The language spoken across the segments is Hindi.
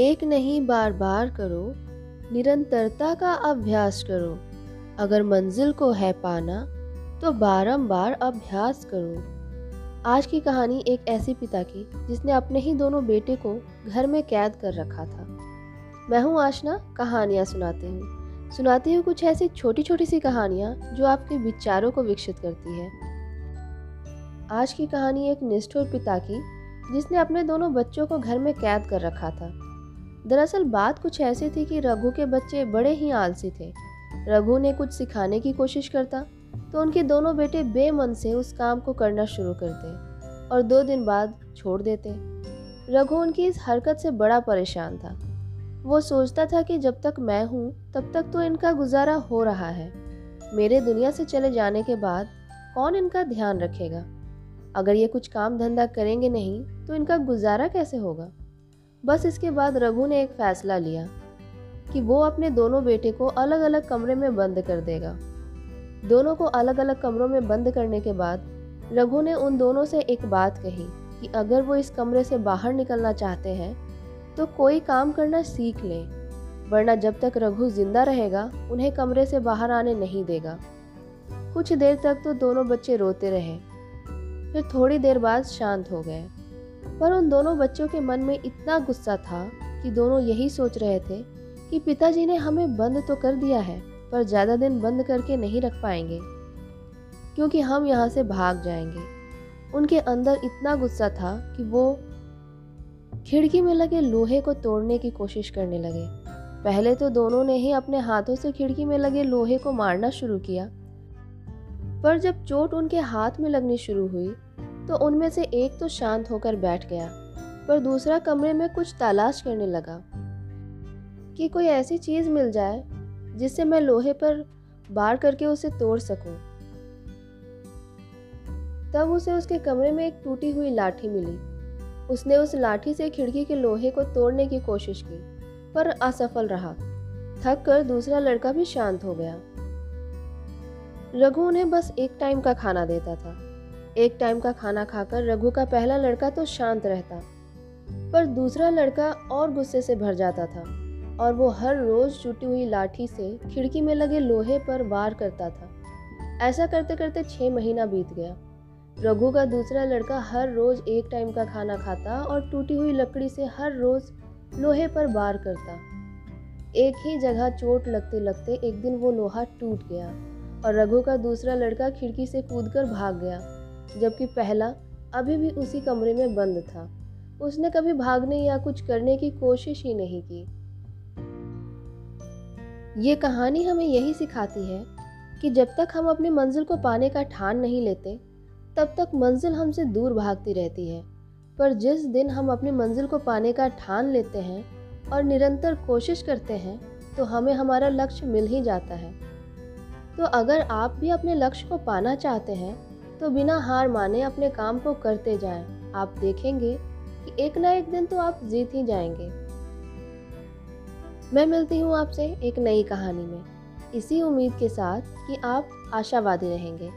एक नहीं बार बार करो, निरंतरता का अभ्यास करो। अगर मंजिल को है पाना तो बारंबार अभ्यास करो। आज की कहानी एक ऐसी पिता की, जिसने अपने ही दोनों बेटे को घर में कैद कर रखा था। मैं हूँ आशना, कहानियाँ सुनाती हूँ। सुनाती हूँ कुछ ऐसी छोटी छोटी सी कहानियाँ, जो आपके विचारों को विकसित करती है। आज की कहानी एक निष्ठुर पिता की, जिसने अपने दोनों बच्चों को घर में कैद कर रखा था। दरअसल बात कुछ ऐसी थी कि रघु के बच्चे बड़े ही आलसी थे। रघु ने कुछ सिखाने की कोशिश करता तो उनके दोनों बेटे बेमन से उस काम को करना शुरू करते और दो दिन बाद छोड़ देते। रघु उनकी इस हरकत से बड़ा परेशान था। वो सोचता था कि जब तक मैं हूँ, तब तक तो इनका गुजारा हो रहा है। मेरे दुनिया से चले जाने के बाद कौन इनका ध्यान रखेगा? अगर ये कुछ काम धंधा करेंगे नहीं तो इनका गुजारा कैसे होगा? बस इसके बाद रघु ने एक फैसला लिया कि वो अपने दोनों बेटे को अलग अलग कमरे में बंद कर देगा। दोनों को अलग अलग कमरों में बंद करने के बाद रघु ने उन दोनों से एक बात कही कि अगर वो इस कमरे से बाहर निकलना चाहते हैं तो कोई काम करना सीख लें, वरना जब तक रघु ज़िंदा रहेगा, उन्हें कमरे से बाहर आने नहीं देगा। कुछ देर तक तो दोनों बच्चे रोते रहे। फिर थोड़ी देर बाद शांत हो गए। पर उन दोनों बच्चों के मन में इतना गुस्सा था कि दोनों यही सोच रहे थे कि पिताजी ने हमें बंद तो कर दिया है, पर ज़्यादा दिन बंद करके नहीं रख पाएँगे, क्योंकि हम यहाँ से भाग जाएँगे। उनके अंदर इतना गुस्सा था कि वो खिड़की में लगे लोहे को तोड़ने की कोशिश करने लगे। पहले तो दोनों ने ही अपने हाथों से खिड़की में लगे लोहे को मारना शुरू किया, पर जब चोट उनके हाथ में लगनी शुरू हुई तो उनमें से एक तो शांत होकर बैठ गया, पर दूसरा कमरे में कुछ तलाश करने लगा कि कोई ऐसी चीज़ मिल जाए जिससे मैं लोहे पर बार करके उसे तोड़ सकूँ। तब उसे उसके कमरे में एक टूटी हुई लाठी मिली। उसने उस लाठी से खिड़की के लोहे को तोड़ने की कोशिश की, पर असफल रहा। थक कर दूसरा लड़का भी शांत हो गया। रघु उन्हें बस एक टाइम का खाना देता था। एक टाइम का खाना खाकर रघु का पहला लड़का तो शांत रहता, पर दूसरा लड़का और गुस्से से भर जाता था, और वो हर रोज़ टूटी हुई लाठी से खिड़की में लगे लोहे पर वार करता था। ऐसा करते करते छः महीना बीत गया। रघु का दूसरा लड़का हर रोज़ एक टाइम का खाना खाता और टूटी हुई लकड़ी से हर रोज़ लोहे पर वार करता। एक ही जगह चोट लगते लगते एक दिन वो लोहा टूट गया, और रघु का दूसरा लड़का खिड़की से कूदकर भाग गया। जबकि पहला अभी भी उसी कमरे में बंद था। उसने कभी भागने या कुछ करने की कोशिश ही नहीं की। ये कहानी हमें यही सिखाती है कि जब तक हम अपनी मंजिल को पाने का ठान नहीं लेते, तब तक मंजिल हमसे दूर भागती रहती है। पर जिस दिन हम अपनी मंजिल को पाने का ठान लेते हैं और निरंतर कोशिश करते हैं तो हमें हमारा लक्ष्य मिल ही जाता है। तो अगर आप भी अपने लक्ष्य को पाना चाहते हैं तो बिना हार माने अपने काम को करते जाएँ। आप देखेंगे कि एक ना एक दिन तो आप जीत ही जाएँगे। मैं मिलती हूँ आपसे एक नई कहानी में। इसी उम्मीद के साथ कि आप आशावादी रहेंगे,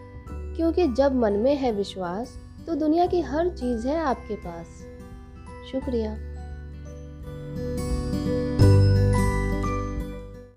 क्योंकि जब मन में है विश्वास तो दुनिया की हर चीज़ है आपके पास। शुक्रिया।